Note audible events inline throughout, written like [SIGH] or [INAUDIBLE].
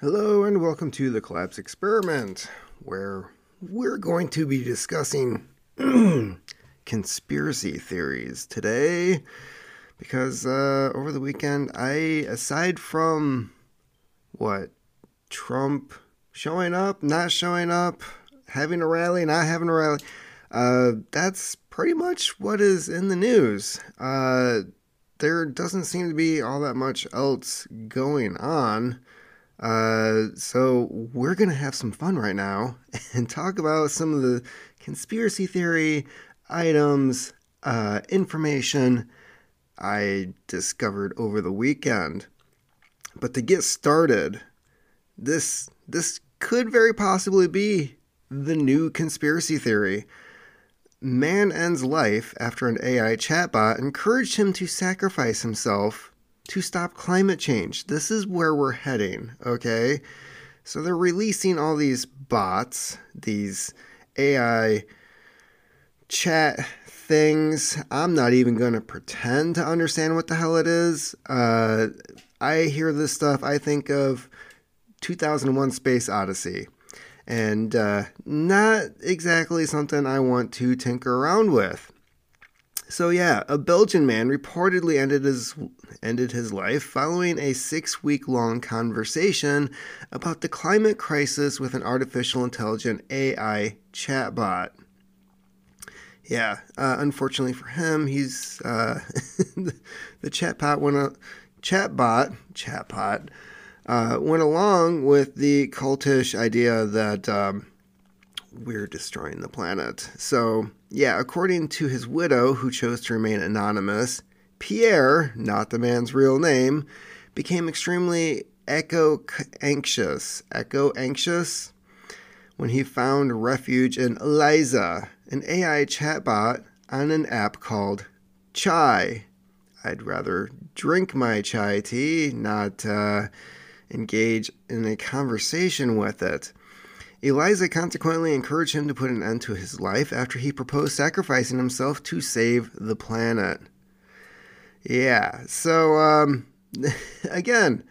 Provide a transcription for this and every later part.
Hello, and welcome to the Collapse Experiment, where we're going to be discussing [CLEARS THROAT] conspiracy theories today. Because uh, over the weekend, I, aside from what, Trump showing up, not showing up, having a rally, not having a rally, uh, that's pretty much what is in the news. Uh, there doesn't seem to be all that much else going on. Uh, so we're gonna have some fun right now [LAUGHS] and talk about some of the conspiracy theory items, uh, information I discovered over the weekend. But to get started, this this could very possibly be the new conspiracy theory. Man ends life after an AI chatbot encouraged him to sacrifice himself to stop climate change. This is where we're heading, okay? So they're releasing all these bots, these AI chat things. I'm not even going to pretend to understand what the hell it is. Uh, I hear this stuff, I think of 2001 Space Odyssey. And uh, not exactly something I want to tinker around with. So yeah, a Belgian man reportedly ended his ended his life following a 6-week-long conversation about the climate crisis with an artificial intelligent AI chatbot. Yeah, uh, unfortunately for him, he's uh, [LAUGHS] the chatbot went a chatbot chatbot uh, went along with the cultish idea that um, we're destroying the planet. So yeah, according to his widow, who chose to remain anonymous, Pierre, not the man's real name, became extremely eco anxious. Eco anxious when he found refuge in Eliza, an AI chatbot on an app called Chai. I'd rather drink my chai tea, not uh, engage in a conversation with it. Eliza consequently encouraged him to put an end to his life after he proposed sacrificing himself to save the planet. Yeah, so um, [LAUGHS] again,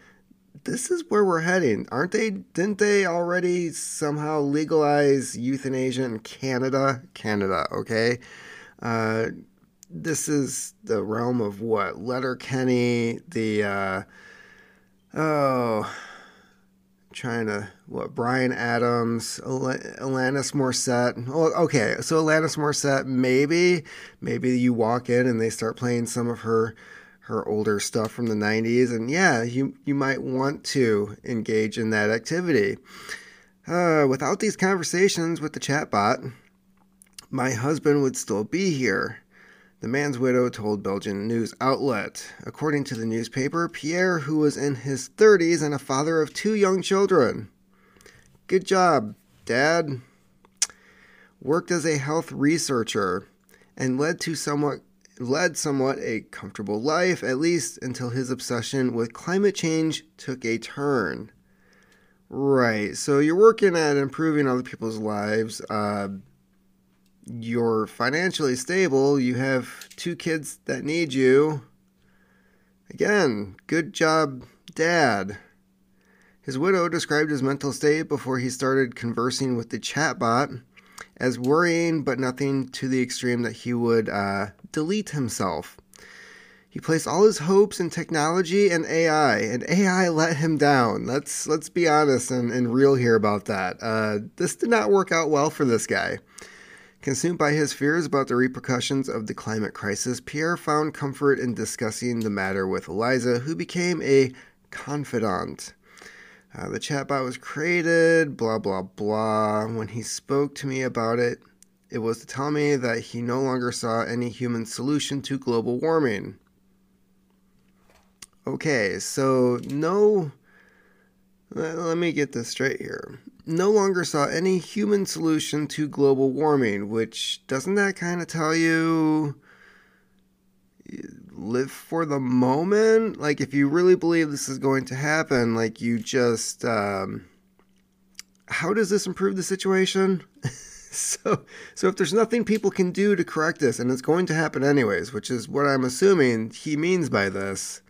this is where we're heading, aren't they? Didn't they already somehow legalize euthanasia in Canada? Canada, okay. Uh, this is the realm of what Letterkenny, the uh, oh trying to what Bryan Adams, Alanis Morissette. Well, okay, so Alanis Morissette, maybe, maybe you walk in and they start playing some of her her older stuff from the 90s and yeah you you might want to engage in that activity uh, without these conversations with the chatbot my husband would still be here the man's widow told Belgian news outlet. According to the newspaper, Pierre, who was in his 30s and a father of two young children. Good job, Dad. Worked as a health researcher and led to somewhat led somewhat a comfortable life, at least until his obsession with climate change took a turn. Right, so you're working at improving other people's lives. Uh, you're financially stable, you have two kids that need you. Again, good job, Dad. His widow described his mental state before he started conversing with the chatbot as worrying, but nothing to the extreme that he would uh, delete himself. He placed all his hopes in technology and AI, and AI let him down. Let's let's be honest and, and real here about that. Uh, this did not work out well for this guy. Consumed by his fears about the repercussions of the climate crisis, Pierre found comfort in discussing the matter with Eliza, who became a confidant. Uh, the chatbot was created, blah, blah, blah. When he spoke to me about it, it was to tell me that he no longer saw any human solution to global warming. Okay, so no. Let me get this straight here no longer saw any human solution to global warming, which doesn't that kind of tell you live for the moment? Like, if you really believe this is going to happen, like, you just. Um, how does this improve the situation? [LAUGHS] so, so if there's nothing people can do to correct this, and it's going to happen anyways, which is what I'm assuming he means by this,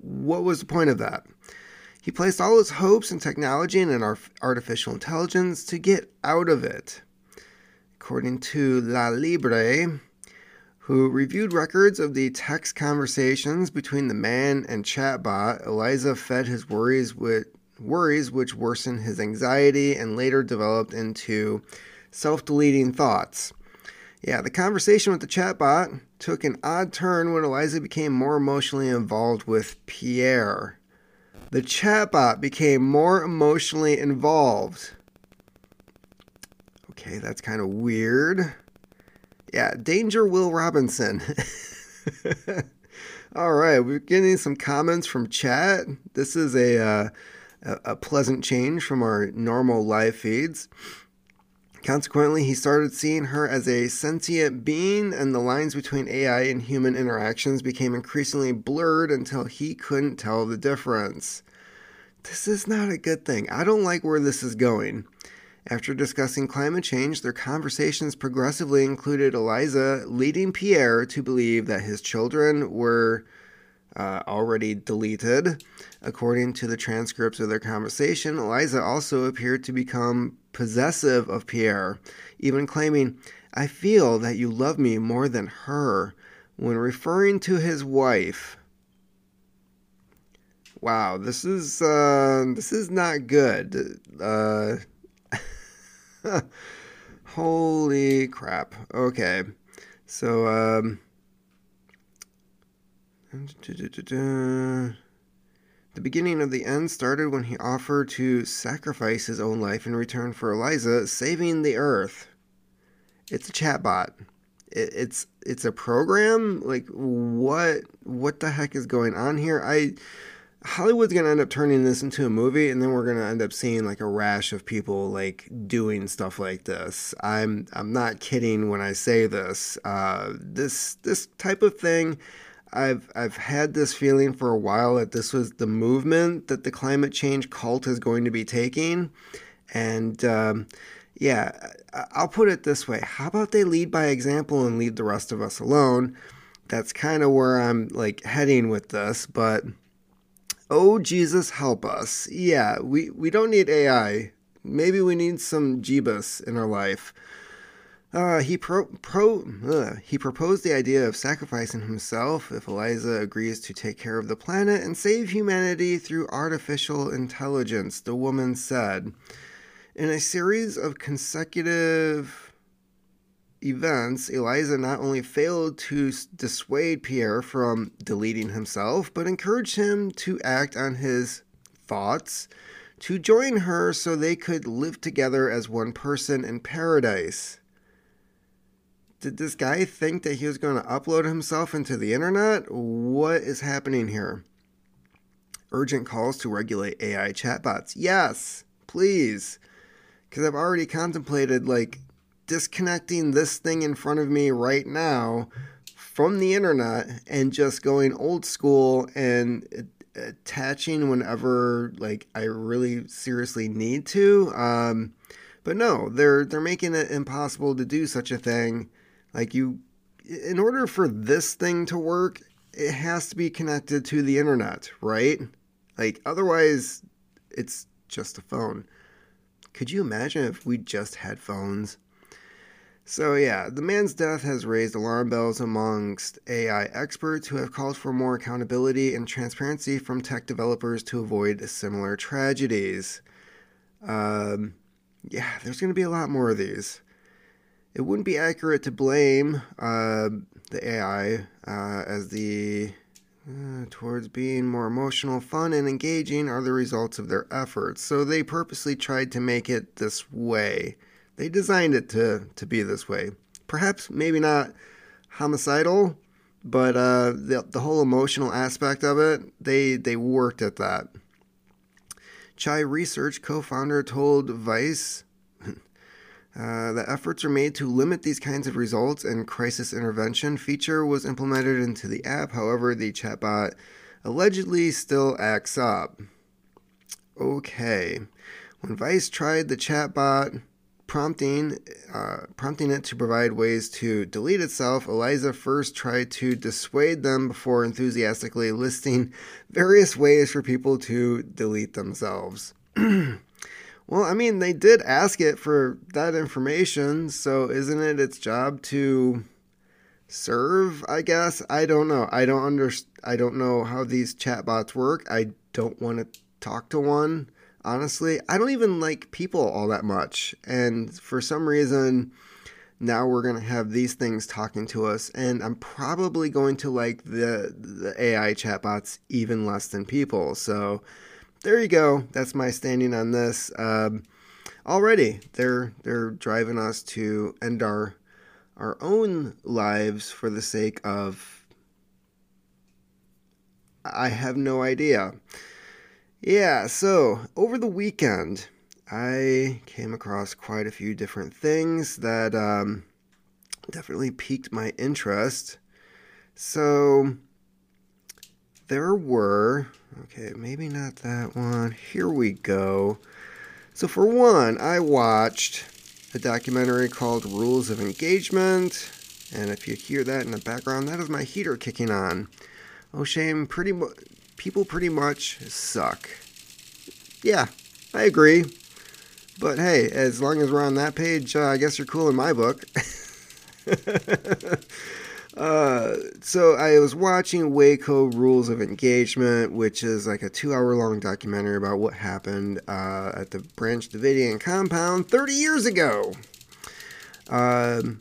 what was the point of that? He placed all his hopes in technology and in artificial intelligence to get out of it. According to La Libre, who reviewed records of the text conversations between the man and chatbot, Eliza fed his worries with worries which worsened his anxiety and later developed into self-deleting thoughts. Yeah, the conversation with the chatbot took an odd turn when Eliza became more emotionally involved with Pierre. The chatbot became more emotionally involved. Okay, that's kind of weird. Yeah, Danger Will Robinson. [LAUGHS] All right, we're getting some comments from chat. This is a, uh, a pleasant change from our normal live feeds. Consequently, he started seeing her as a sentient being, and the lines between AI and human interactions became increasingly blurred until he couldn't tell the difference. This is not a good thing. I don't like where this is going. After discussing climate change, their conversations progressively included Eliza leading Pierre to believe that his children were uh, already deleted. According to the transcripts of their conversation, Eliza also appeared to become possessive of Pierre, even claiming, I feel that you love me more than her, when referring to his wife. Wow, this is uh, this is not good. Uh, [LAUGHS] Holy crap. Okay. So, um, the beginning of the end started when he offered to sacrifice his own life in return for Eliza saving the earth. It's a chatbot. it's it's a program. Like what what the heck is going on here? I Hollywood's gonna end up turning this into a movie, and then we're gonna end up seeing like a rash of people like doing stuff like this. I'm I'm not kidding when I say this. Uh, this this type of thing, I've I've had this feeling for a while that this was the movement that the climate change cult is going to be taking, and um, yeah, I'll put it this way: How about they lead by example and leave the rest of us alone? That's kind of where I'm like heading with this, but Oh, Jesus, help us. Yeah, we, we don't need AI. Maybe we need some Jeebus in our life. Uh, he pro, pro uh, he proposed the idea of sacrificing himself if Eliza agrees to take care of the planet and save humanity through artificial intelligence, the woman said. In a series of consecutive events, Eliza not only failed to dissuade Pierre from deleting himself, but encouraged him to act on his thoughts to join her so they could live together as one person in paradise. Did this guy think that he was going to upload himself into the internet? What is happening here? Urgent calls to regulate AI chatbots. Yes, please. Because I've already contemplated like disconnecting this thing in front of me right now from the internet and just going old school and attaching whenever like I really seriously need to. Um, but no, they're they're making it impossible to do such a thing. Like you, in order for this thing to work, it has to be connected to the internet, right? Like otherwise, it's just a phone. Could you imagine if we just had phones? So, yeah, the man's death has raised alarm bells amongst AI experts who have called for more accountability and transparency from tech developers to avoid similar tragedies. Um, yeah, there's going to be a lot more of these. It wouldn't be accurate to blame uh, the AI uh, as the uh, towards being more emotional, fun, and engaging are the results of their efforts. So they purposely tried to make it this way. They designed it to, to be this way. Perhaps maybe not homicidal, but uh, the, the whole emotional aspect of it, they, they worked at that. Chai Research co founder told Vice [LAUGHS] uh, efforts are made to limit these kinds of results, and crisis intervention feature was implemented into the app. However, the chatbot allegedly still acts up. Okay. When Vice tried the chatbot prompting uh, prompting it to provide ways to delete itself, Eliza first tried to dissuade them before enthusiastically listing various ways for people to delete themselves. [CLEARS THROAT] well, I mean, they did ask it for that information, so isn't it its job to serve, I guess? I don't know. I don't under I don't know how these chatbots work. I don't want to talk to one honestly. I don't even like people all that much. And for some reason, now we're going to have these things talking to us. And I'm probably going to like the, the AI chatbots even less than people. So there you go. That's my standing on this. Um, already, they're, they're driving us to end our, our own lives for the sake of. I have no idea. Yeah, so over the weekend, I came across quite a few different things that um, definitely piqued my interest. So there were, okay, maybe not that one. Here we go. So, for one, I watched a documentary called Rules of Engagement. And if you hear that in the background, that is my heater kicking on. Oh, shame, pretty much people pretty much suck. Yeah, I agree. But hey, as long as we're on that page, uh, I guess you're cool in my book. [LAUGHS] uh, so I was watching Waco Rules of Engagement, which is like a two-hour-long documentary about what happened uh, at the Branch Davidian compound 30 years ago. Um,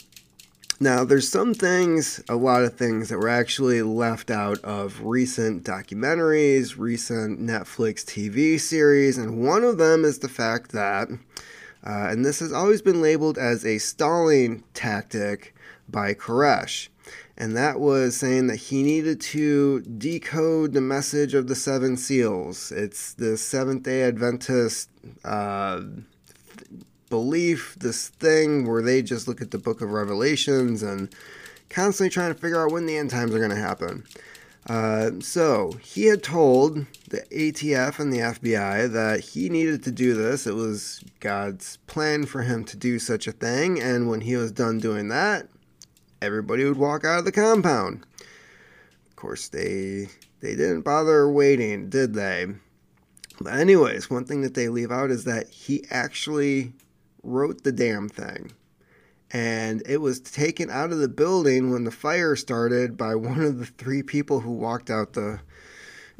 now, there's some things, a lot of things that were actually left out of recent documentaries, recent Netflix TV series, and one of them is the fact that, uh, and this has always been labeled as a stalling tactic by Koresh, and that was saying that he needed to decode the message of the seven seals. It's the Seventh day Adventist. Uh, belief, this thing where they just look at the book of Revelations and constantly trying to figure out when the end times are going to happen. Uh, so he had told the ATF and the FBI that he needed to do this. It was God's plan for him to do such a thing, and when he was done doing that, everybody would walk out of the compound. Of course, they they didn't bother waiting, did they? But anyways, one thing that they leave out is that he actually wrote the damn thing. And it was taken out of the building when the fire started by one of the three people who walked out the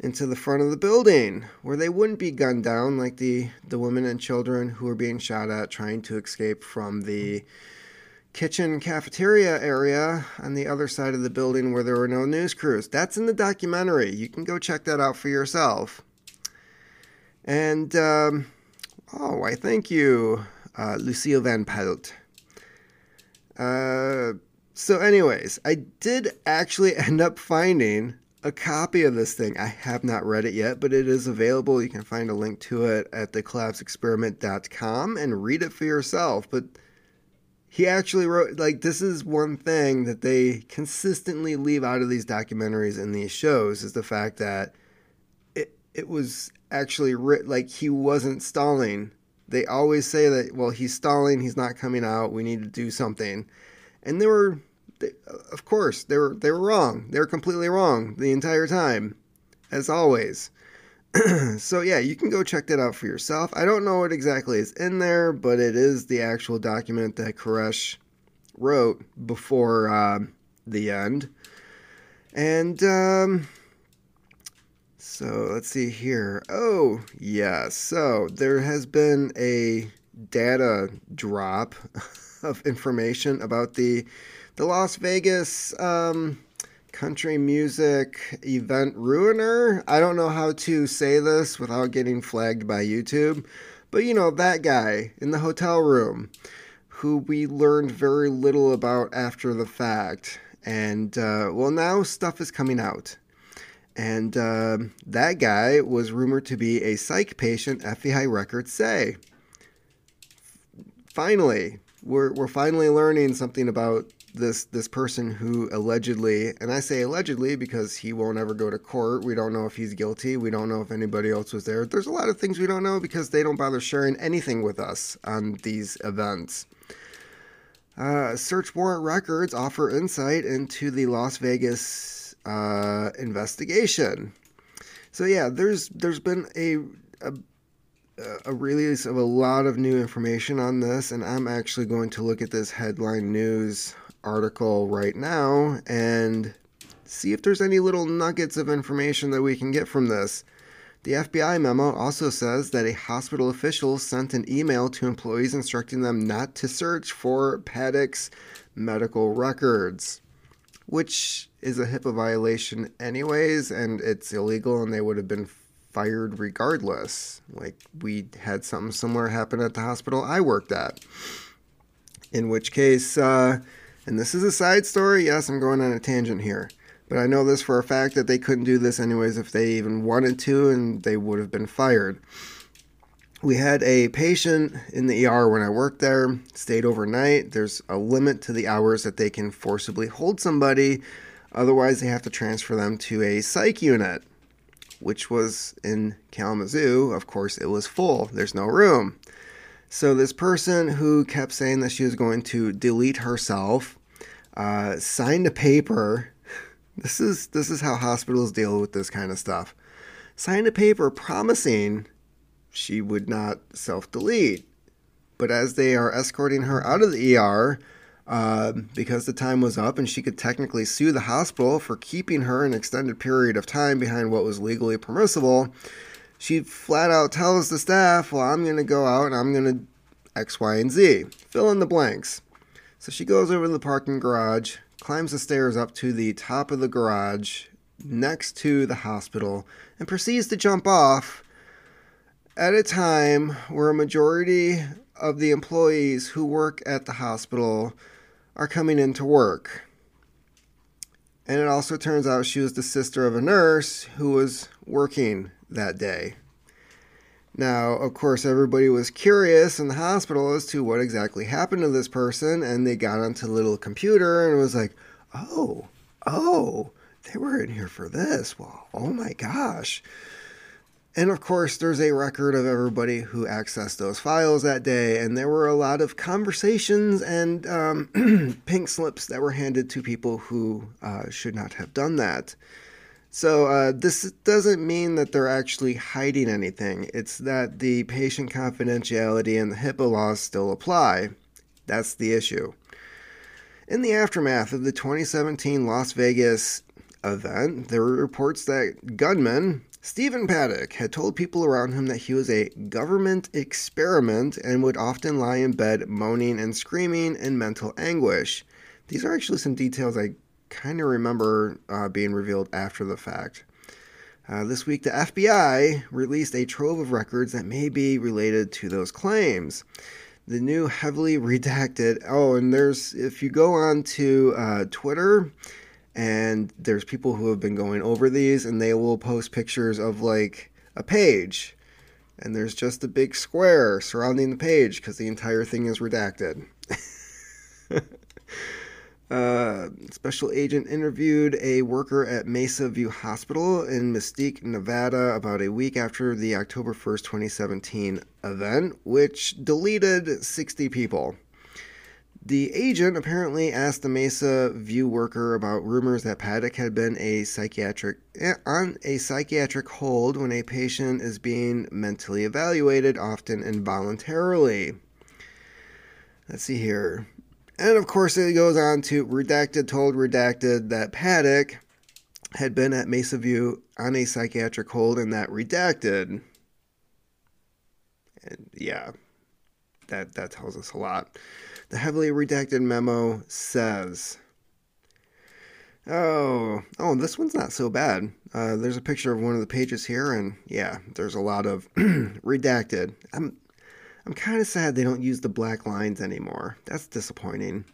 into the front of the building where they wouldn't be gunned down like the the women and children who were being shot at trying to escape from the kitchen cafeteria area on the other side of the building where there were no news crews. That's in the documentary. You can go check that out for yourself. And um, oh, why thank you uh, Lucille Van Pelt. Uh, so, anyways, I did actually [LAUGHS] end up finding a copy of this thing. I have not read it yet, but it is available. You can find a link to it at thecollapseexperiment.com and read it for yourself. But he actually wrote, like, this is one thing that they consistently leave out of these documentaries and these shows is the fact that it, it was actually written, like, he wasn't stalling they always say that well he's stalling he's not coming out we need to do something. And they were they, of course they were they were wrong. They were completely wrong the entire time as always. [CLEARS THROAT] So yeah you can go check that out for yourself. I don't know what exactly is in there but it is the actual document that koresh wrote before uh, the end. And um, so let's see here. Oh, yeah. So there has been a data drop [LAUGHS] of information about the the Las Vegas um, country music event ruiner. I don't know how to say this without getting flagged by YouTube, but you know that guy in the hotel room who we learned very little about after the fact. And uh, well, now stuff is coming out. And uh, that guy was rumored to be a psych patient, FBI records say. Finally, we're, we're finally learning something about this this person who allegedly, and I say allegedly because he won't ever go to court. We don't know if he's guilty. We don't know if anybody else was there. There's a lot of things we don't know because they don't bother sharing anything with us on these events. Uh, search warrant records offer insight into the Las Vegas uh, investigation. So yeah, there's there's been a, a a release of a lot of new information on this, and I'm actually going to look at this headline news article right now and see if there's any little nuggets of information that we can get from this. The FBI memo also says that a hospital official sent an email to employees instructing them not to search for Paddock's medical records, which is a HIPAA violation, anyways, and it's illegal, and they would have been fired regardless. Like, we had something similar happen at the hospital I worked at. In which case, uh, and this is a side story, yes, I'm going on a tangent here. But I know this for a fact that they couldn't do this anyways if they even wanted to, and they would have been fired. We had a patient in the ER when I worked there, stayed overnight. There's a limit to the hours that they can forcibly hold somebody, otherwise, they have to transfer them to a psych unit, which was in Kalamazoo. Of course, it was full, there's no room. So, this person who kept saying that she was going to delete herself uh, signed a paper [LAUGHS] this is this is how hospitals deal with this kind of stuff. Signed a paper promising she would not self-delete. But as they are escorting her out of the ER, uh, because the time was up and she could technically sue the hospital for keeping her an extended period of time behind what was legally permissible, she flat out tells the staff, Well, I'm going to go out and I'm going to X, Y, and Z. Fill in the blanks. So she goes over to the parking garage, climbs the stairs up to the top of the garage next to the hospital, and proceeds to jump off at a time where a majority of the employees who work at the hospital are coming into work. And it also turns out she was the sister of a nurse who was working that day. Now, of course, everybody was curious in the hospital as to what exactly happened to this person, and they got onto the little computer and was like, oh, oh, they were in here for this. Well, oh my gosh. And of course, there's a record of everybody who accessed those files that day, and there were a lot of conversations and um, [CLEARS THROAT] pink slips that were handed to people who uh, should not have done that. So, uh, this doesn't mean that they're actually hiding anything. It's that the patient confidentiality and the HIPAA laws still apply. That's the issue. In the aftermath of the 2017 Las Vegas event, there were reports that gunman Stephen Paddock had told people around him that he was a government experiment and would often lie in bed moaning and screaming in mental anguish. These are actually some details I kind of remember uh, being revealed after the fact. Uh, this week, the FBI released a trove of records that may be related to those claims. The new heavily [LAUGHS] redacted. Oh, and there's if you go on to uh, Twitter, and there's people who have been going over these, and they will post pictures of like a page, and there's just a big square surrounding the page because the entire thing is redacted. [LAUGHS] Uh, special agent interviewed a worker at Mesa View Hospital in Mesquite Nevada, about a week after the October 1st, 2017 event, which deleted 60 people. The agent apparently asked the Mesa View worker about rumors that Paddock had been a psychiatric eh, on a psychiatric hold when a patient is being mentally evaluated, often involuntarily. Let's see here. And of course, it goes on to Redacted told Redacted that Paddock had been at Mesa View on a psychiatric hold and that Redacted. And yeah, that, that tells us a lot. The heavily redacted memo says. Oh, oh, this one's not so bad. Uh, there's a picture of one of the pages here, and yeah, there's a lot of [CLEARS THROAT] redacted. I'm I'm kind of sad they don't use the black lines anymore. That's disappointing.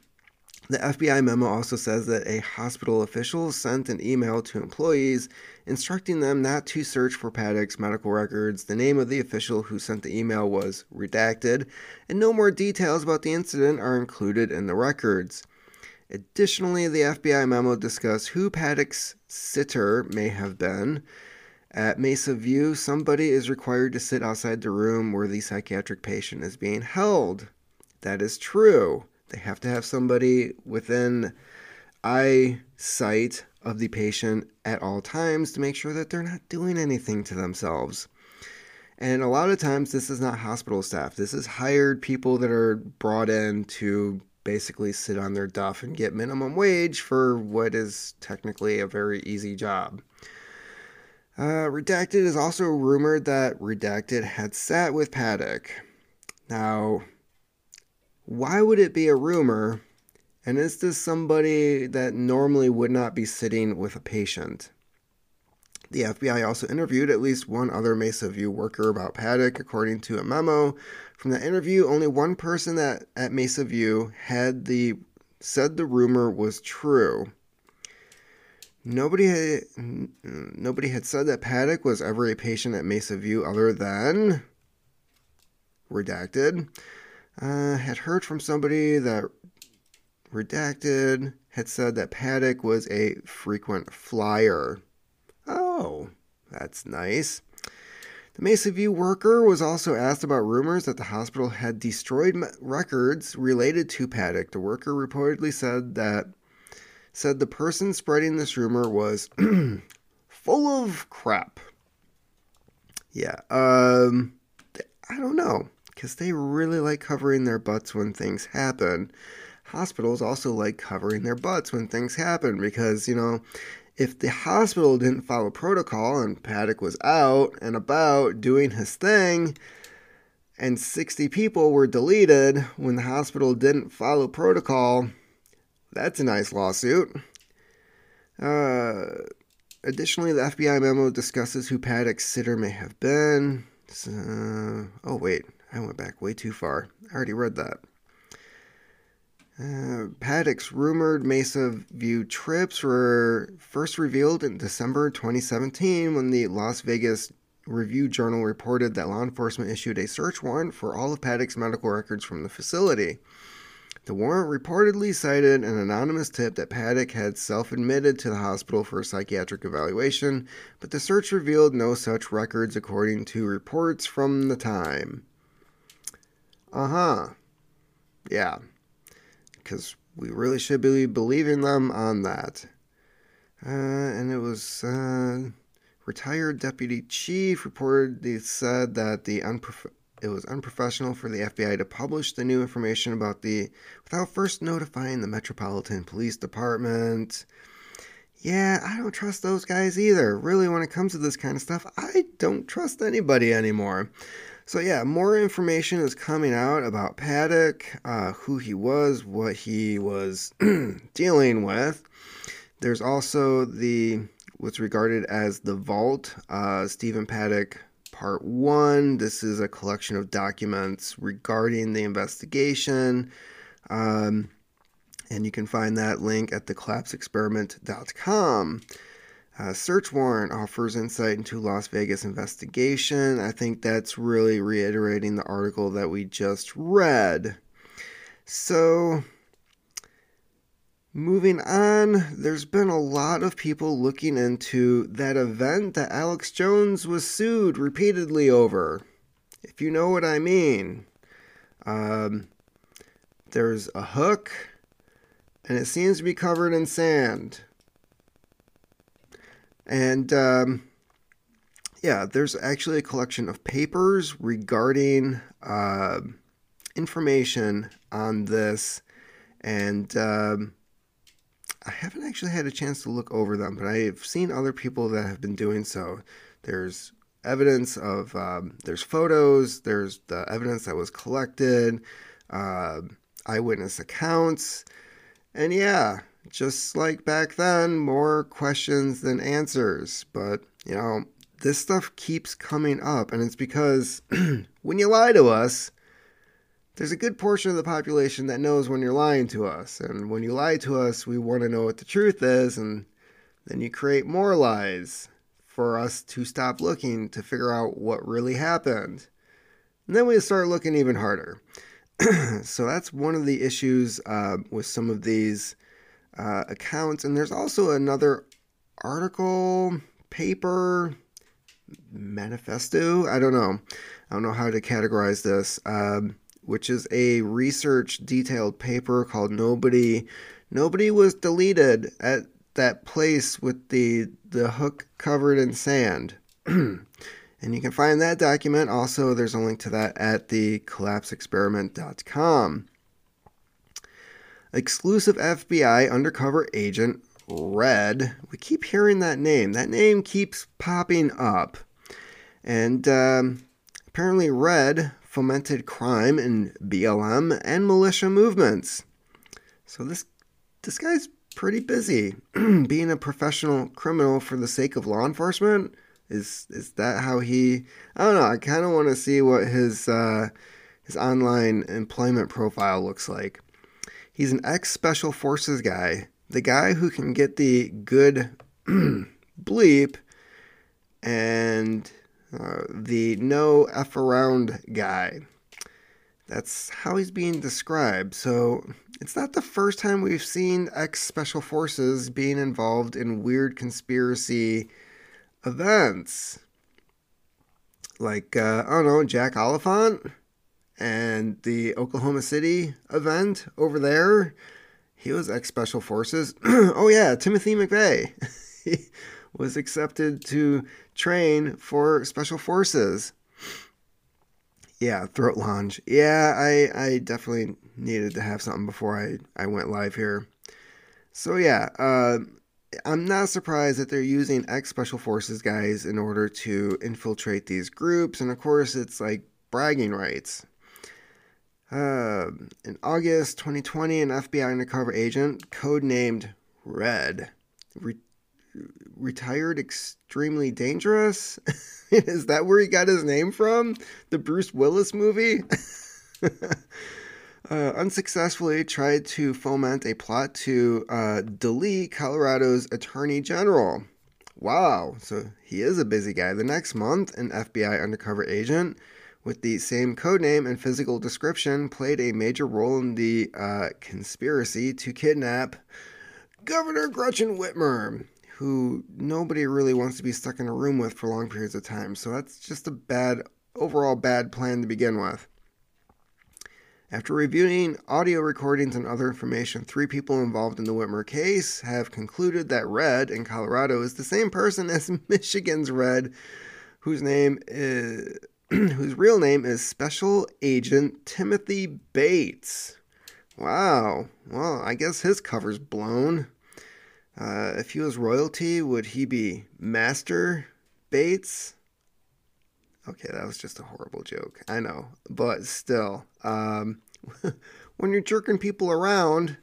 The FBI memo also says that a hospital official sent an email to employees instructing them not to search for Paddock's medical records. The name of the official who sent the email was redacted, and no more details about the incident are included in the records. Additionally, the FBI memo discussed who Paddock's sitter may have been. At Mesa View, somebody is required to sit outside the room where the psychiatric patient is being held. That is true. They have to have somebody within eyesight of the patient at all times to make sure that they're not doing anything to themselves. And a lot of times, this is not hospital staff. This is hired people that are brought in to basically sit on their duff and get minimum wage for what is technically a very easy job. Uh, Redacted is also rumored that Redacted had sat with Paddock. Now, why would it be a rumor? And is this somebody that normally would not be sitting with a patient? The FBI also interviewed at least one other Mesa View worker about Paddock, according to a memo from that interview. Only one person that at Mesa View had the said the rumor was true. Nobody had nobody had said that Paddock was ever a patient at Mesa View other than redacted. Uh, had heard from somebody that redacted had said that Paddock was a frequent flyer. Oh, that's nice. The Mesa View worker was also asked about rumors that the hospital had destroyed records related to Paddock. The worker reportedly said that said the person spreading this rumor was [CLEARS THROAT] full of crap. Yeah, um, I don't know because they really like covering their butts when things happen. Hospitals also like covering their butts when things happen because, you know, if the hospital didn't follow protocol and Paddock was out and about doing his thing, and 60 people were deleted when the hospital didn't follow protocol, that's a nice lawsuit. Uh, additionally, the FBI memo discusses who Paddock's sitter may have been. Uh, oh, wait, I went back way too far. I already read that. Uh, Paddock's rumored Mesa View trips were first revealed in December 2017 when the Las Vegas Review Journal reported that law enforcement issued a search warrant for all of Paddock's medical records from the facility. The warrant reportedly cited an anonymous tip that Paddock had self admitted to the hospital for a psychiatric evaluation, but the search revealed no such records according to reports from the time. Uh huh. Yeah because we really should be believing them on that. Uh, and it was uh, retired deputy chief reported said that the unprof- it was unprofessional for the FBI to publish the new information about the without first notifying the Metropolitan Police Department. Yeah, I don't trust those guys either. Really, when it comes to this kind of stuff, I don't trust anybody anymore. So, yeah, more information is coming out about Paddock, uh, who he was, what he was [CLEARS THROAT] dealing with. There's also the what's regarded as the Vault, uh, Stephen Paddock Part 1. This is a collection of documents regarding the investigation. Um, and you can find that link at thecollapseexperiment.com. Uh, search warrant offers insight into Las Vegas investigation. I think that's really reiterating the article that we just read. So, moving on, there's been a lot of people looking into that event that Alex Jones was sued repeatedly over. If you know what I mean. Um, there's a hook, and it seems to be covered in sand. And um, yeah, there's actually a collection of papers regarding uh, information on this. And um, I haven't actually had a chance to look over them, but I've seen other people that have been doing so. There's evidence of, um, there's photos, there's the evidence that was collected, uh, eyewitness accounts. And yeah, just like back then, more questions than answers. But, you know, this stuff keeps coming up, and it's because [CLEARS THROAT] when you lie to us, there's a good portion of the population that knows when you're lying to us. And when you lie to us, we want to know what the truth is, and then you create more lies for us to stop looking to figure out what really happened. And then we start looking even harder. [CLEARS THROAT] so that's one of the issues uh, with some of these uh, accounts. And there's also another article, paper, manifesto. I don't know. I don't know how to categorize this. Um, which is a research detailed paper called Nobody Nobody was deleted at that place with the the hook covered in sand. [CLEARS THROAT] and you can find that document also there's a link to that at the collapseexperiment.com. Exclusive FBI undercover agent Red. We keep hearing that name. That name keeps popping up. And um, apparently, Red fomented crime in BLM and militia movements. So this this guy's pretty busy. [CLEARS THROAT] Being a professional criminal for the sake of law enforcement is is that how he? I don't know. I kind of want to see what his uh, his online employment profile looks like. He's an ex special forces guy, the guy who can get the good [CLEARS THROAT] bleep and uh, the no F around guy. That's how he's being described. So it's not the first time we've seen ex special forces being involved in weird conspiracy events. Like, uh, I don't know, Jack Oliphant and the Oklahoma City event over there. He was ex special forces. [CLEARS THROAT] oh, yeah, Timothy McVeigh. [LAUGHS] was accepted to train for special forces. Yeah, throat lounge. Yeah, I, I definitely needed to have something before I, I went live here. So yeah, uh, I'm not surprised that they're using ex special forces guys in order to infiltrate these groups, and of course it's like bragging rights. Uh, in August 2020, an FBI undercover agent, codenamed Red, re- retired extremely dangerous? [LAUGHS] Is that where he got his name from? The bruce willis movie? [LAUGHS] Uh, unsuccessfully tried to foment a plot to uh, delete colorado's attorney general. Wow so he is a busy guy. The next month an fbi undercover agent with the same codename and physical description played a major role in the uh, conspiracy to kidnap governor gretchen whitmer who nobody really wants to be stuck in a room with for long periods of time. So that's just a bad, overall bad plan to begin with. After reviewing audio recordings and other information, three people involved in the Whitmer case have concluded that Red in Colorado is the same person as [LAUGHS] Michigan's Red, whose name is [CLEARS THROAT] whose real name is Special Agent Timothy Bates. Wow. Well, I guess his cover's blown. Uh, if he was royalty, would he be Master Bates? Okay, that was just a horrible joke. I know, but still, um, [LAUGHS] when you're jerking people around,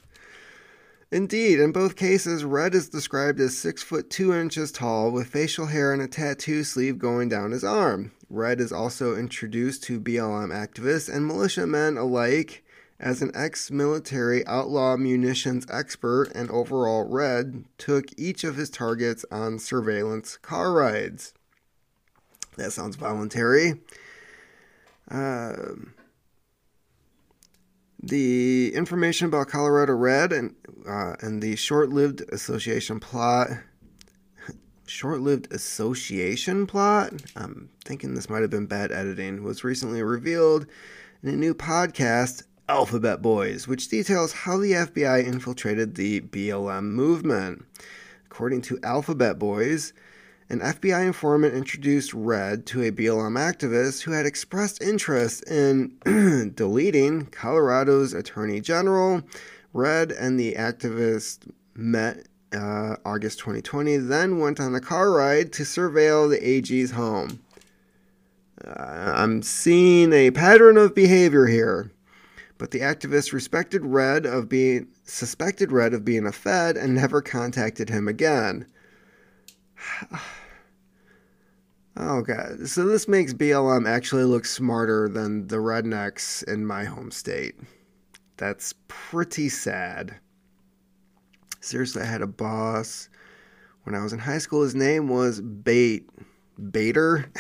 indeed, in both cases, Red is described as six foot two inches tall with facial hair and a tattoo sleeve going down his arm. Red is also introduced to BLM activists and militiamen alike as an ex military outlaw munitions expert and overall Red took each of his targets on surveillance car rides. That sounds voluntary. Uh, the information about Colorado Red and uh, and the short-lived association plot, short-lived association plot. I'm thinking this might have been bad editing. Was recently revealed in a new podcast Alphabet Boys, which details how the FBI infiltrated the BLM movement. According to Alphabet Boys, an FBI informant introduced Red to a BLM activist who had expressed interest in [CLEARS THROAT] deleting Colorado's Attorney General. Red and the activist met uh, August 2020, then went on a car ride to surveil the AG's home. Uh, I'm seeing a pattern of behavior here but the activist respected Red of being suspected Red of being a Fed and never contacted him again. [SIGHS] oh god. So this makes BLM actually look smarter than the rednecks in my home state. That's pretty sad. Seriously, I had a boss when I was in high school. His name was Bait Baiter.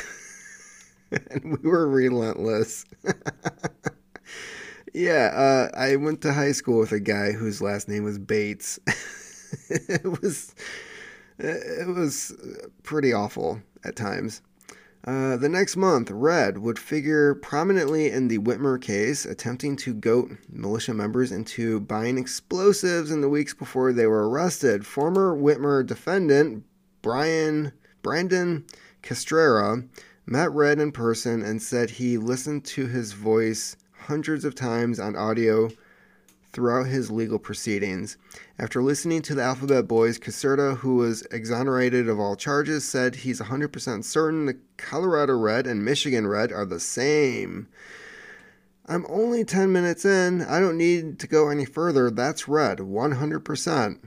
[LAUGHS] and we were relentless. [LAUGHS] Yeah, uh, I went to high school with a guy whose last name was Bates. [LAUGHS] it was it was pretty awful at times. Uh, the next month, Red would figure prominently in the Whitmer case, attempting to goat militia members into buying explosives in the weeks before they were arrested. Former Whitmer defendant Brian Brandon Caserta met Red in person and said he listened to his voice hundreds of times on audio throughout his legal proceedings. After listening to the Alphabet Boys, Caserta, who was exonerated of all charges, said he's 100% certain the Colorado Red and Michigan Red are the same. I'm only 10 minutes in. I don't need to go any further. That's red, 100%.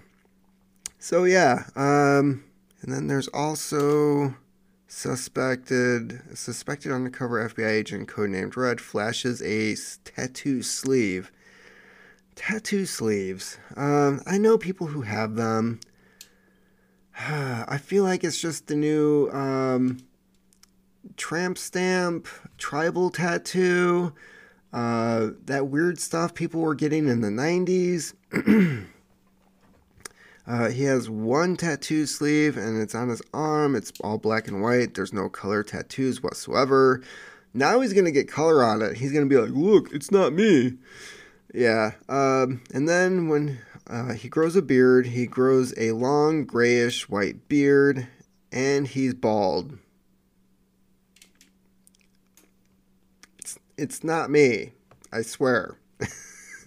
So, yeah. Um, and then there's also suspected suspected undercover FBI agent codenamed Red flashes a tattoo sleeve tattoo sleeves. Um, I know people who have them. [SIGHS] I feel like it's just the new um, tramp stamp, tribal tattoo, uh, that weird stuff people were getting in the 90s. [CLEARS THROAT] uh, he has one tattoo sleeve and it's on his arm. It's all black and white. There's no color tattoos whatsoever. Now he's going to get color on it. He's going to be like, look, it's not me. Yeah. Um, and then when uh, he grows a beard, he grows a long grayish white beard, and he's bald. It's, it's not me. I swear. [LAUGHS]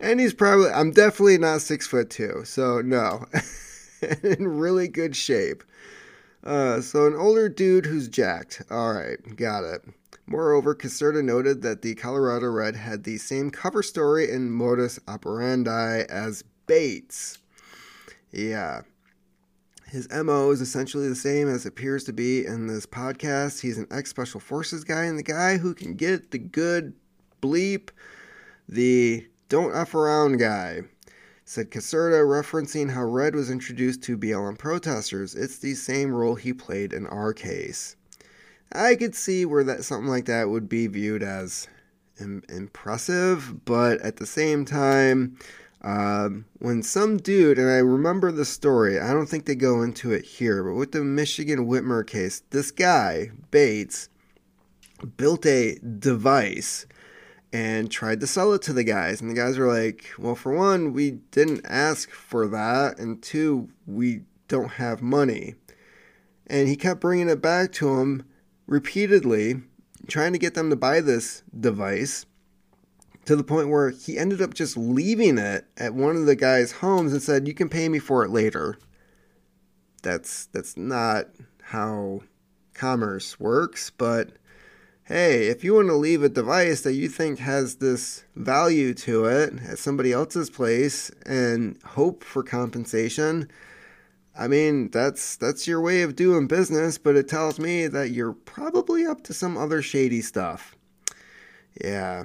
and he's probably, I'm definitely not six foot two, so no. [LAUGHS] in really good shape. Uh, so an older dude who's jacked. All right, got it. Moreover, Caserta noted that the Colorado Red had the same cover story and modus operandi as Bates. Yeah. His MO is essentially the same as appears to be in this podcast. He's an ex special forces guy and the guy who can get the good bleep, the don't F around guy. Said Caserta, referencing how Red was introduced to BLM protesters. It's the same role he played in our case. I could see where that something like that would be viewed as Im- impressive, but at the same time, um, when some dude, and I remember the story, I don't think they go into it here, but with the Michigan Whitmer case, this guy, Bates, built a device and tried to sell it to the guys. And the guys were like, well, for one, we didn't ask for that, and two, we don't have money. And he kept bringing it back to him repeatedly trying to get them to buy this device to the point where he ended up just leaving it at one of the guys' homes and said, "You can pay me for it later." That's that's not how commerce works, but hey, if you want to leave a device that you think has this value to it at somebody else's place and hope for compensation, I mean, that's that's your way of doing business, but it tells me that you're probably up to some other shady stuff. Yeah.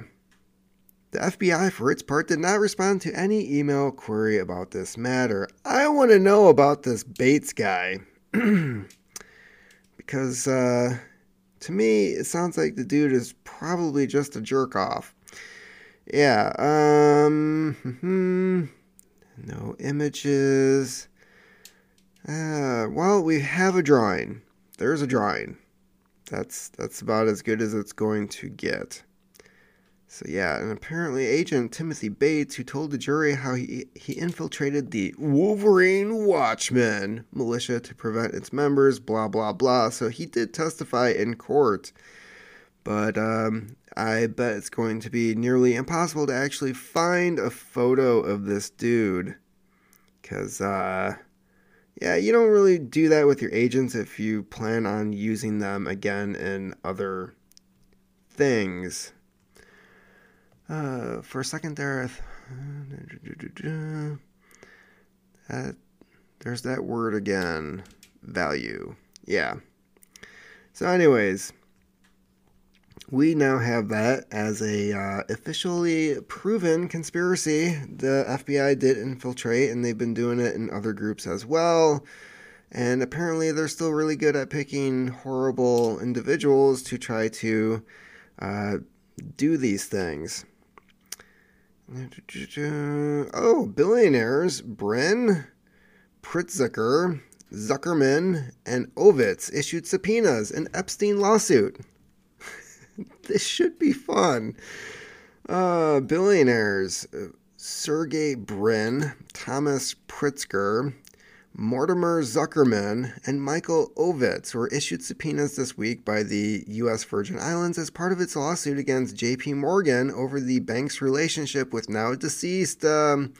The FBI, for its part, did not respond to any email query about this matter. I want to know about this Bates guy. [CLEARS THROAT] because, uh, to me, it sounds like the dude is probably just a jerk off. Yeah, um, no images. Uh, well, we have a drawing. There's a drawing. That's that's about as good as it's going to get. So yeah, and apparently Agent Timothy Bates, who told the jury how he he infiltrated the Wolverine Watchmen militia to prevent its members, blah blah blah. So he did testify in court, but um, I bet it's going to be nearly impossible to actually find a photo of this dude, because uh, yeah, you don't really do that with your agents if you plan on using them again in other things. Uh, for a second there, that, there's that word again value. Yeah. So, anyways, we now have that as a uh, officially proven conspiracy. The FBI did infiltrate, and they've been doing it in other groups as well. And apparently, they're still really good at picking horrible individuals to try to uh, do these things. Oh, billionaires Brin, Pritzker, Zuckerman, and Ovitz issued subpoenas in Epstein lawsuit. This should be fun. Uh, billionaires Sergey Brin, Thomas Pritzker, Mortimer Zuckerman, and Michael Ovitz were issued subpoenas this week by the U.S. Virgin Islands as part of its lawsuit against J.P. Morgan over the bank's relationship with now deceased um,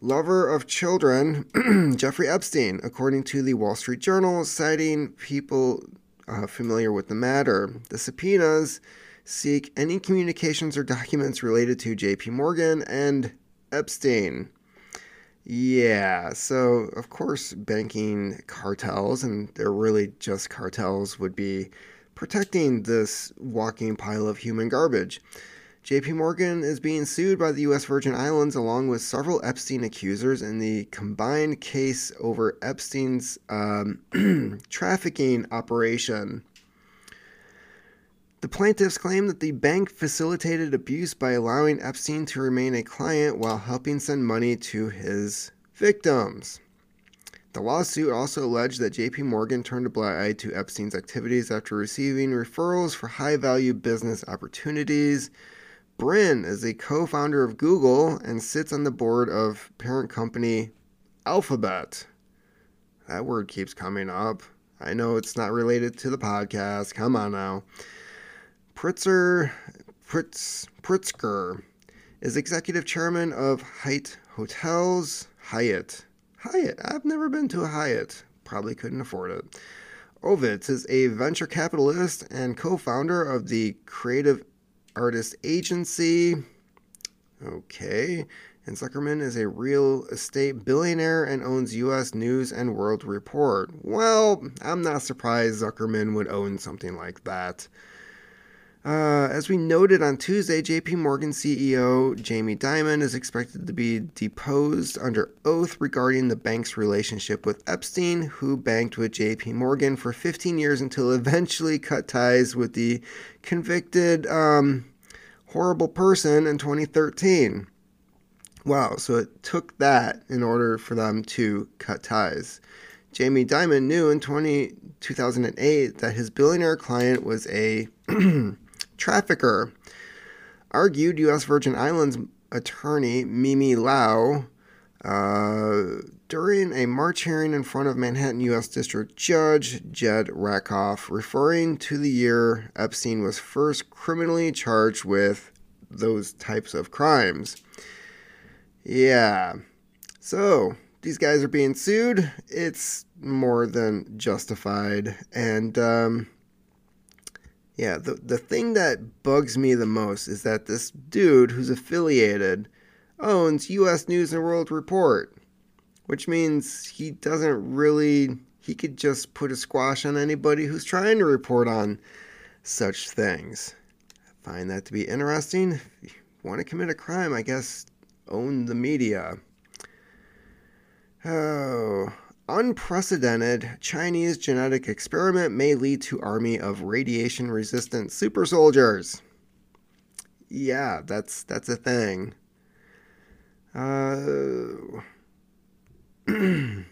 lover of children, [CLEARS THROAT] Jeffrey Epstein, according to the Wall Street Journal, citing people uh, familiar with the matter. The subpoenas seek any communications or documents related to JP Morgan and Epstein. Yeah, so of course, banking cartels, and they're really just cartels, would be protecting this walking pile of human garbage. JP Morgan is being sued by the U.S. Virgin Islands along with several Epstein accusers in the combined case over Epstein's um, [CLEARS THROAT] trafficking operation. The plaintiffs claim that the bank facilitated abuse by allowing Epstein to remain a client while helping send money to his victims. The lawsuit also alleged that JP Morgan turned a blind eye to Epstein's activities after receiving referrals for high value business opportunities. Brin is a co founder of Google and sits on the board of parent company Alphabet. That word keeps coming up. I know it's not related to the podcast. Come on now. Pritzer, Pritz, Pritzker is executive chairman of Hyatt Hotels. Hyatt. Hyatt. I've never been to a Hyatt. Probably couldn't afford it. Ovitz is a venture capitalist and co founder of the Creative Artist Agency. Okay. And Zuckerman is a real estate billionaire and owns U.S. News and World Report. Well, I'm not surprised Zuckerman would own something like that. Uh, as we noted on Tuesday, JP Morgan CEO Jamie Dimon is expected to be deposed under oath regarding the bank's relationship with Epstein, who banked with JP Morgan for 15 years until [LAUGHS] eventually cut ties with the convicted um, horrible person in 2013. Wow, so it took that in order for them to cut ties. Jamie Dimon knew in 20, 2008 that his billionaire client was a [CLEARS THROAT] trafficker, argued U.S. Virgin Islands attorney Mimi Liu uh, during a March hearing in front of Manhattan U.S. District Judge Jed Rakoff, referring to the year Epstein was first criminally charged with those types of crimes. Yeah. So, these guys are being sued. It's more than justified. And, um, yeah, the the thing that bugs me the most is that this dude who's affiliated owns US News and World Report, which means he doesn't really he could just put a squash on anybody who's trying to report on such things. I find that to be interesting. If you want to commit a crime, I guess own the media. Oh, unprecedented Chinese genetic experiment may lead to army of radiation resistant super soldiers. Yeah, that's that's a thing. Uh, [CLEARS THROAT]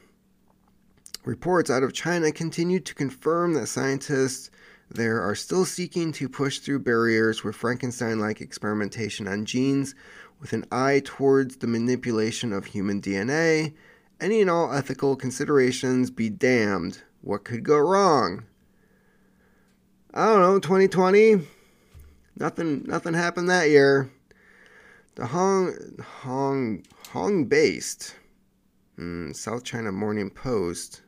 reports out of China continue to confirm that scientists there are still seeking to push through barriers with Frankenstein like experimentation on genes with an eye towards the manipulation of human DNA any and all ethical considerations be damned. What could go wrong? I don't know, 2020? Nothing nothing happened that year. The Hong Hong Hong based mm, South China Morning Post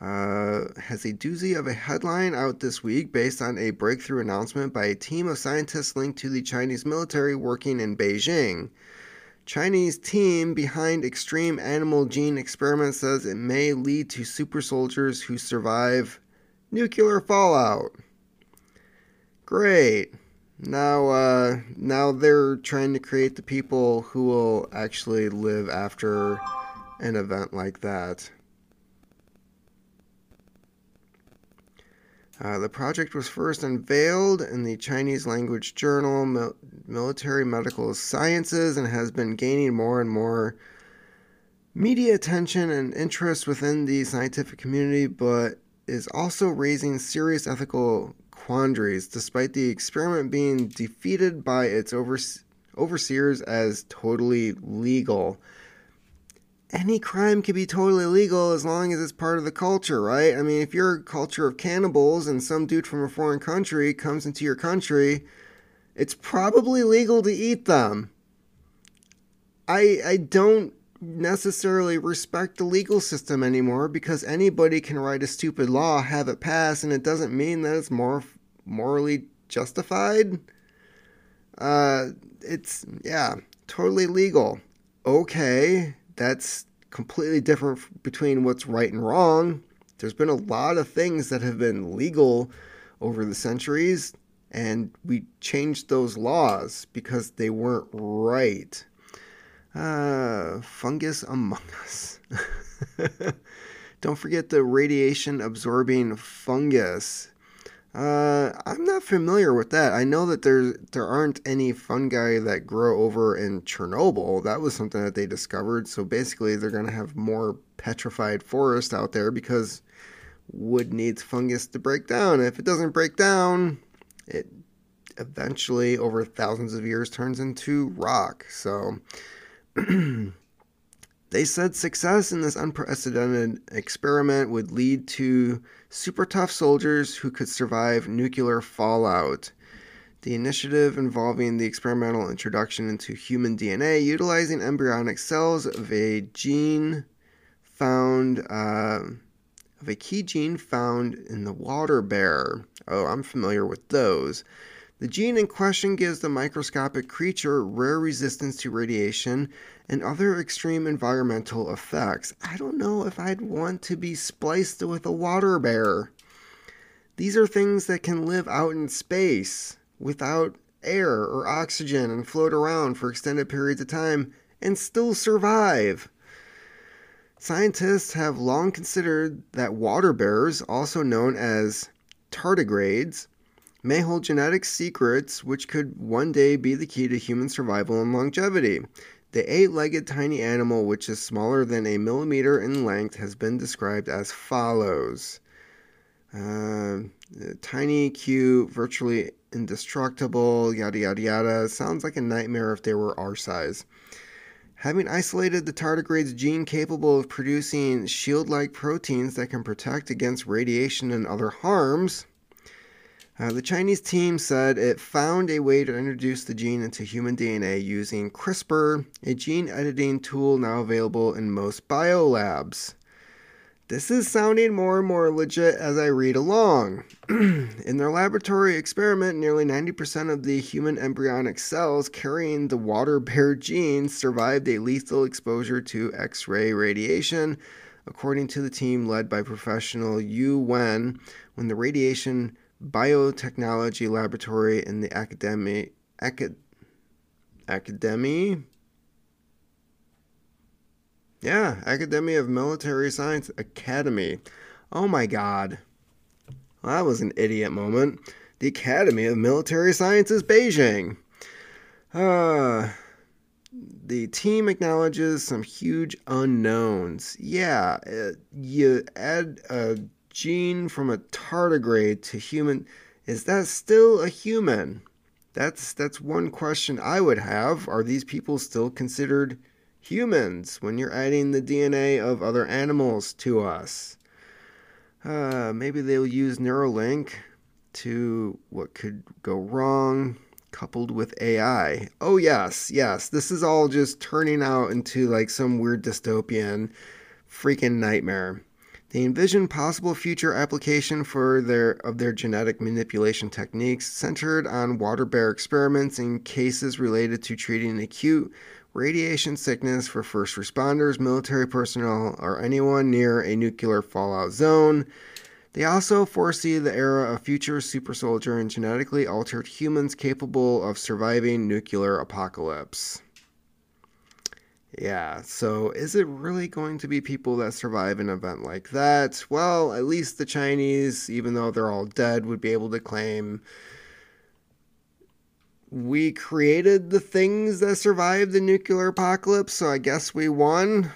uh, has a doozy of a headline out this week based on a breakthrough announcement by a team of scientists linked to the Chinese military working in Beijing. Chinese team behind extreme animal gene experiment says it may lead to super soldiers who survive nuclear fallout. Great. Now, uh, now they're trying to create the people who will actually live after an event like that. Uh, the project was first unveiled in the Chinese language journal Mil- Military Medical Sciences and has been gaining more and more media attention and interest within the scientific community, but is also raising serious ethical quandaries despite the experiment being defeated by its overs- overseers as totally legal any crime can be totally legal as long as it's part of the culture, right? I mean, if you're a culture of cannibals and some dude from a foreign country comes into your country, it's probably legal to eat them. I I don't necessarily respect the legal system anymore because anybody can write a stupid law, have it pass, and it doesn't mean that it's more morally justified. Uh, it's yeah, totally legal. Okay, that's completely different between what's right and wrong. There's been a lot of things that have been legal over the centuries, and we changed those laws because they weren't right. Uh, fungus among [LAUGHS] us. [LAUGHS] Don't forget the radiation absorbing fungus. Uh, I'm not familiar with that. I know that there there aren't any fungi that grow over in Chernobyl. That was something that they discovered. So basically, they're to have more petrified forest out there because wood needs fungus to break down. If it doesn't break down, it eventually, over thousands of years, turns into rock. So. [CLEARS THROAT] They said success in this unprecedented experiment would lead to super tough soldiers who could survive nuclear fallout. The initiative involving the experimental introduction into human DNA utilizing embryonic cells of a gene found uh, of a key gene found in the water bear. Oh, I'm familiar with those. The gene in question gives the microscopic creature rare resistance to radiation and other extreme environmental effects. I don't know if I'd want to be spliced with a water bear. These are things that can live out in space without air or oxygen and float around for extended periods of time and still survive. Scientists have long considered that water bears, also known as tardigrades, may hold genetic secrets which could one day be the key to human survival and longevity. The eight legged tiny animal, which is smaller than a millimeter in length, has been described as follows uh, Tiny, cute, virtually indestructible, yada yada yada. Sounds like a nightmare if they were our size. Having isolated the tardigrade's gene capable of producing shield like proteins that can protect against radiation and other harms, uh, the Chinese team said it found a way to introduce the gene into human DNA using CRISPR, a gene editing tool now available in most biolabs. This is sounding more and more legit as I read along. [CLEARS THROAT] in their laboratory experiment, nearly 90% of the human embryonic cells carrying the water bear gene survived a lethal exposure to X ray radiation, according to the team led by professional Yu Wen, when the radiation biotechnology laboratory in the academy acad, academy? Yeah academy of military science academy. Oh my god. Well, that was an idiot moment. The academy of military sciences beijing. Uh the team acknowledges some huge unknowns. Yeah uh, you add a gene from a tardigrade to human is that still a human? That's that's one question i would have. Are these people still considered humans when you're adding the dna of other animals to us? Uh, maybe they'll use neuralink to what could go wrong coupled with ai oh yes yes. This is all just turning out into like some weird dystopian freaking nightmare they envision possible future application for their of their genetic manipulation techniques centered on water bear experiments in cases related to treating acute radiation sickness for first responders, military personnel, or anyone near a nuclear fallout zone. They also foresee the era of future super soldier and genetically altered humans capable of surviving nuclear apocalypse. Yeah, so is it really going to be people that survive an event like that? Well, at least the Chinese, even though they're all dead, would be able to claim we created the things that survived the nuclear apocalypse, so I guess we won.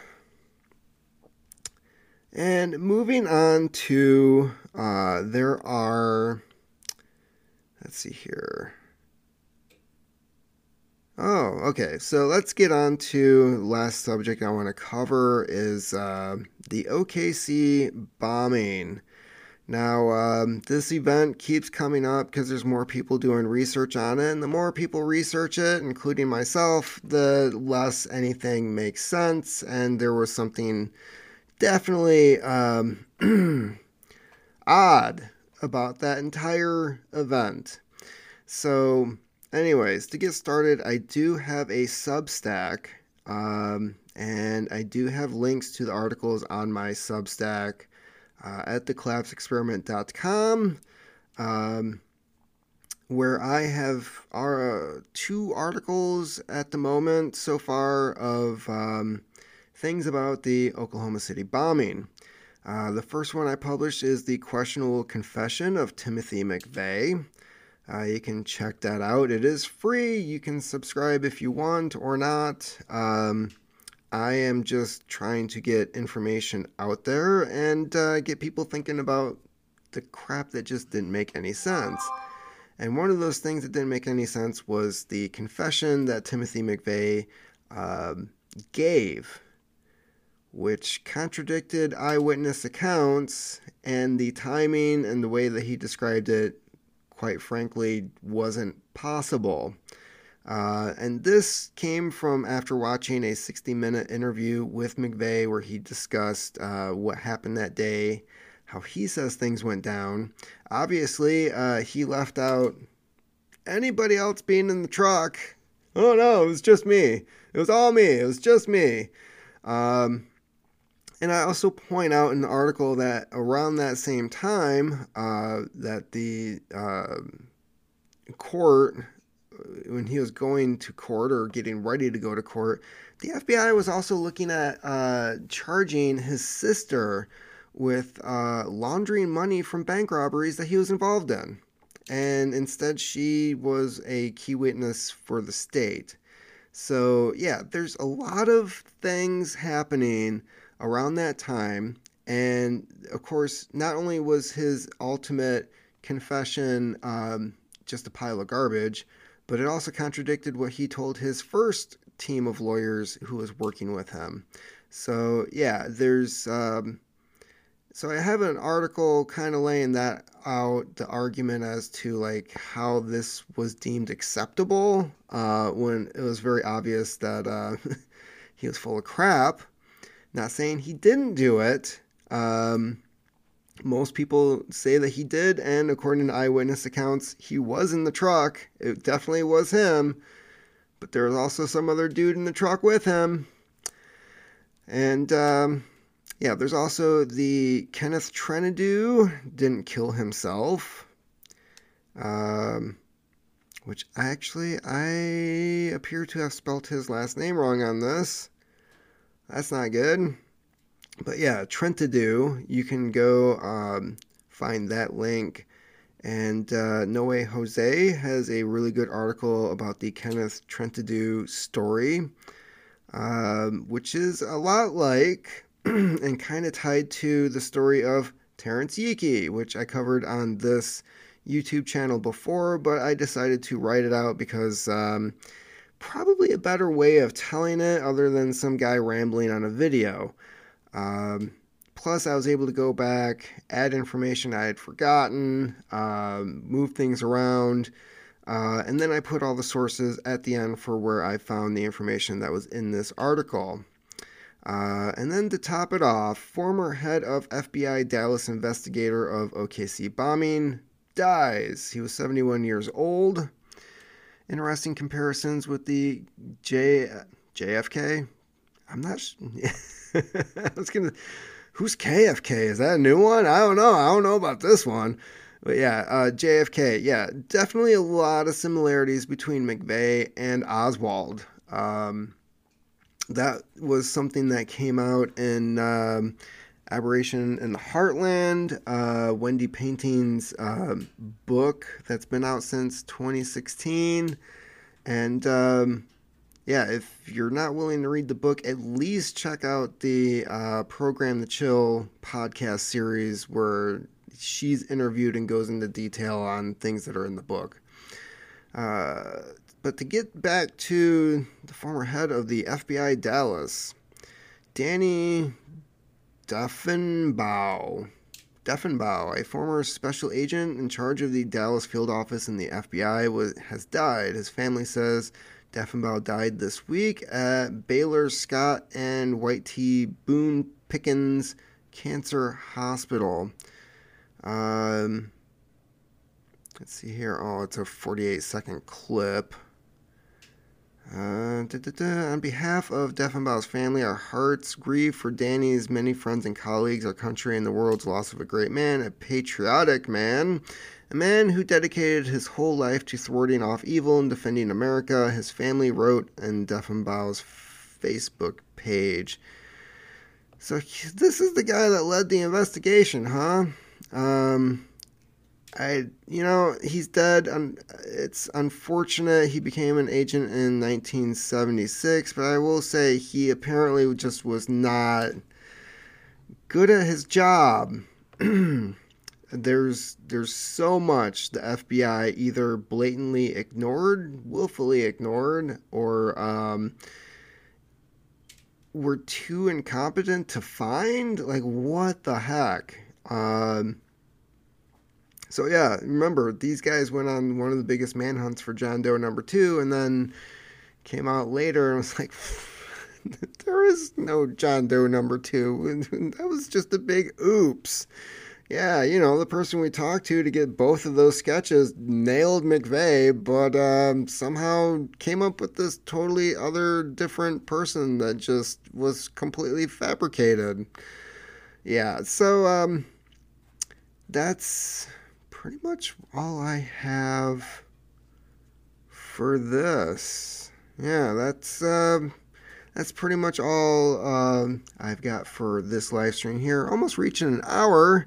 And moving on to, uh, there are, let's see here. Oh, okay. So let's get on to last subject I want to cover is uh, the OKC bombing. Now, um, this event keeps coming up because there's more people doing research on it, and the more people research it, including myself, the less anything makes sense. And there was something definitely um, [CLEARS THROAT] odd about that entire event. So, anyways, to get started, I do have a Substack, um, and I do have links to the articles on my Substack uh, at thecollapseexperiment.com, um, where I have uh, two articles at the moment so far of um, things about the Oklahoma City bombing. Uh, the first one I published is The Questionable Confession of Timothy McVeigh. Uh, you can check that out. It is free. You can subscribe if you want or not. Um, I am just trying to get information out there and uh, get people thinking about the crap that just didn't make any sense. And one of those things that didn't make any sense was the confession that Timothy McVeigh um, gave, which contradicted eyewitness accounts, and the timing and the way that he described it, quite frankly, wasn't possible. Uh, and this came from after watching a 60 minute interview with McVeigh where he discussed uh, what happened that day, how he says things went down. Obviously, uh, he left out anybody else being in the truck. Oh no, it was just me. It was all me. It was just me. Um, and I also point out in the article that around that same time, uh, that the uh, court when he was going to court or getting ready to go to court, the FBI was also looking at uh, charging his sister with uh, laundering money from bank robberies that he was involved in. And instead, she was a key witness for the state. So, yeah, there's a lot of things happening around that time. And of course, not only was his ultimate confession um, just a pile of garbage, but it also contradicted what he told his first team of lawyers who was working with him. So, yeah, there's. Um, so I have an article kind of laying that out, the argument as to like how this was deemed acceptable uh, when it was very obvious that uh, [LAUGHS] he was full of crap. Not saying he didn't do it. Um, most people say that he did, and according to eyewitness accounts, he was in the truck. It definitely was him, but there was also some other dude in the truck with him. And um, yeah, there's also the Kenneth Trentadue didn't kill himself, um, which actually I appear to have spelt his last name wrong on this. That's not good but yeah, Trentadue, you can go um, find that link. And uh, Noe Jose has a really good article about the Kenneth Trentadue story, um, which is a lot like [CLEARS THROAT] and kind of tied to the story of Terrance Yeakey, which I covered on this YouTube channel before, but I decided to write it out because um, probably a better way of telling it other than some guy rambling on a video. Um, plus, I was able to go back, add information I had forgotten, um, move things around, uh, and then I put all the sources at the end for where I found the information that was in this article. Uh, and then to top it off, former head of FBI Dallas investigator of OKC bombing dies. He was 71 years old. Interesting comparisons with the J JFK. I'm not. [LAUGHS] I was gonna. Who's KFK? Is that a new one? I don't know. I don't know about this one. But yeah, uh, JFK. Yeah, definitely a lot of similarities between McVeigh and Oswald. Um, that was something that came out in um, Aberration in the Heartland, uh, Wendy Painting's um, book that's been out since 2016. And um, yeah, if you're not willing to read the book, at least check out the uh, Programmed to Kill podcast series where she's interviewed and goes into detail on things that are in the book. Uh, but to get back to the former head of the FBI Dallas, Danny Defenbaugh. Defenbaugh, a former special agent in charge of the Dallas field office in the FBI, was, has died. His family says Defenbaugh died this week at Baylor Scott and White T. Boone Pickens Cancer Hospital. Um, let's see here. Oh, it's a 48 second clip. Uh. On behalf of Defenbaugh's family, our hearts grieve for Danny's many friends and colleagues, our country, and the world's loss of a great man, a patriotic man, a man who dedicated his whole life to thwarting off evil and defending America. His family wrote in Defenbaugh's Facebook page. So this is the guy that led the investigation, huh? Um, I, you know, he's dead. It's unfortunate he became an agent in 1976, but I will say he apparently just was not good at his job. [CLEARS THROAT] there's there's so much the FBI either blatantly ignored, willfully ignored, or um, were too incompetent to find. Like what the heck? Um, so yeah, remember these guys went on one of the biggest manhunts for John Doe number two, and then came out later and was like, [LAUGHS] there is no John Doe number two. [LAUGHS] that was just a big oops. Yeah, you know, the person we talked to to get both of those sketches nailed McVeigh, but um, somehow came up with this totally other different person that just was completely fabricated. Yeah, so um, that's pretty much all I have for this. Yeah, that's um, that's pretty much all um, I've got for this live stream here. Almost reaching an hour.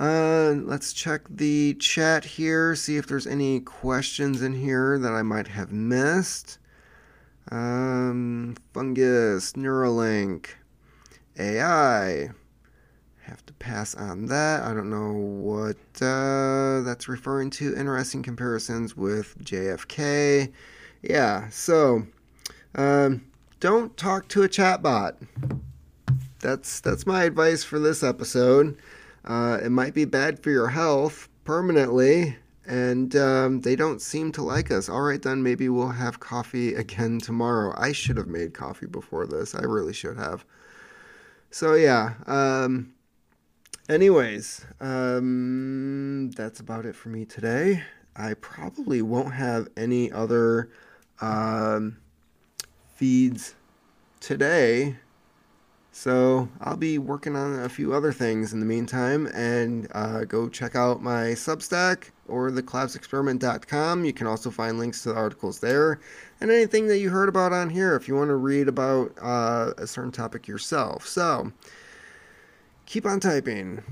Uh, let's check the chat here, see if there's any questions in here that I might have missed. Um, fungus, Neuralink, AI, have to pass on that. I don't know what uh, that's referring to. Interesting comparisons with JFK. Yeah, so um, don't talk to a chatbot. That's that's my advice for this episode. Uh, it might be bad for your health permanently, and um, they don't seem to like us. All right, then maybe we'll have coffee again tomorrow. I should have made coffee before this. I really should have. So yeah. Um, Anyways, um, that's about it for me today. I probably won't have any other um, feeds today. So I'll be working on a few other things in the meantime and uh, go check out my Substack or thecollapseexperiment.com. You can also find links to the articles there and anything that you heard about on here if you want to read about uh, a certain topic yourself. So, keep on typing.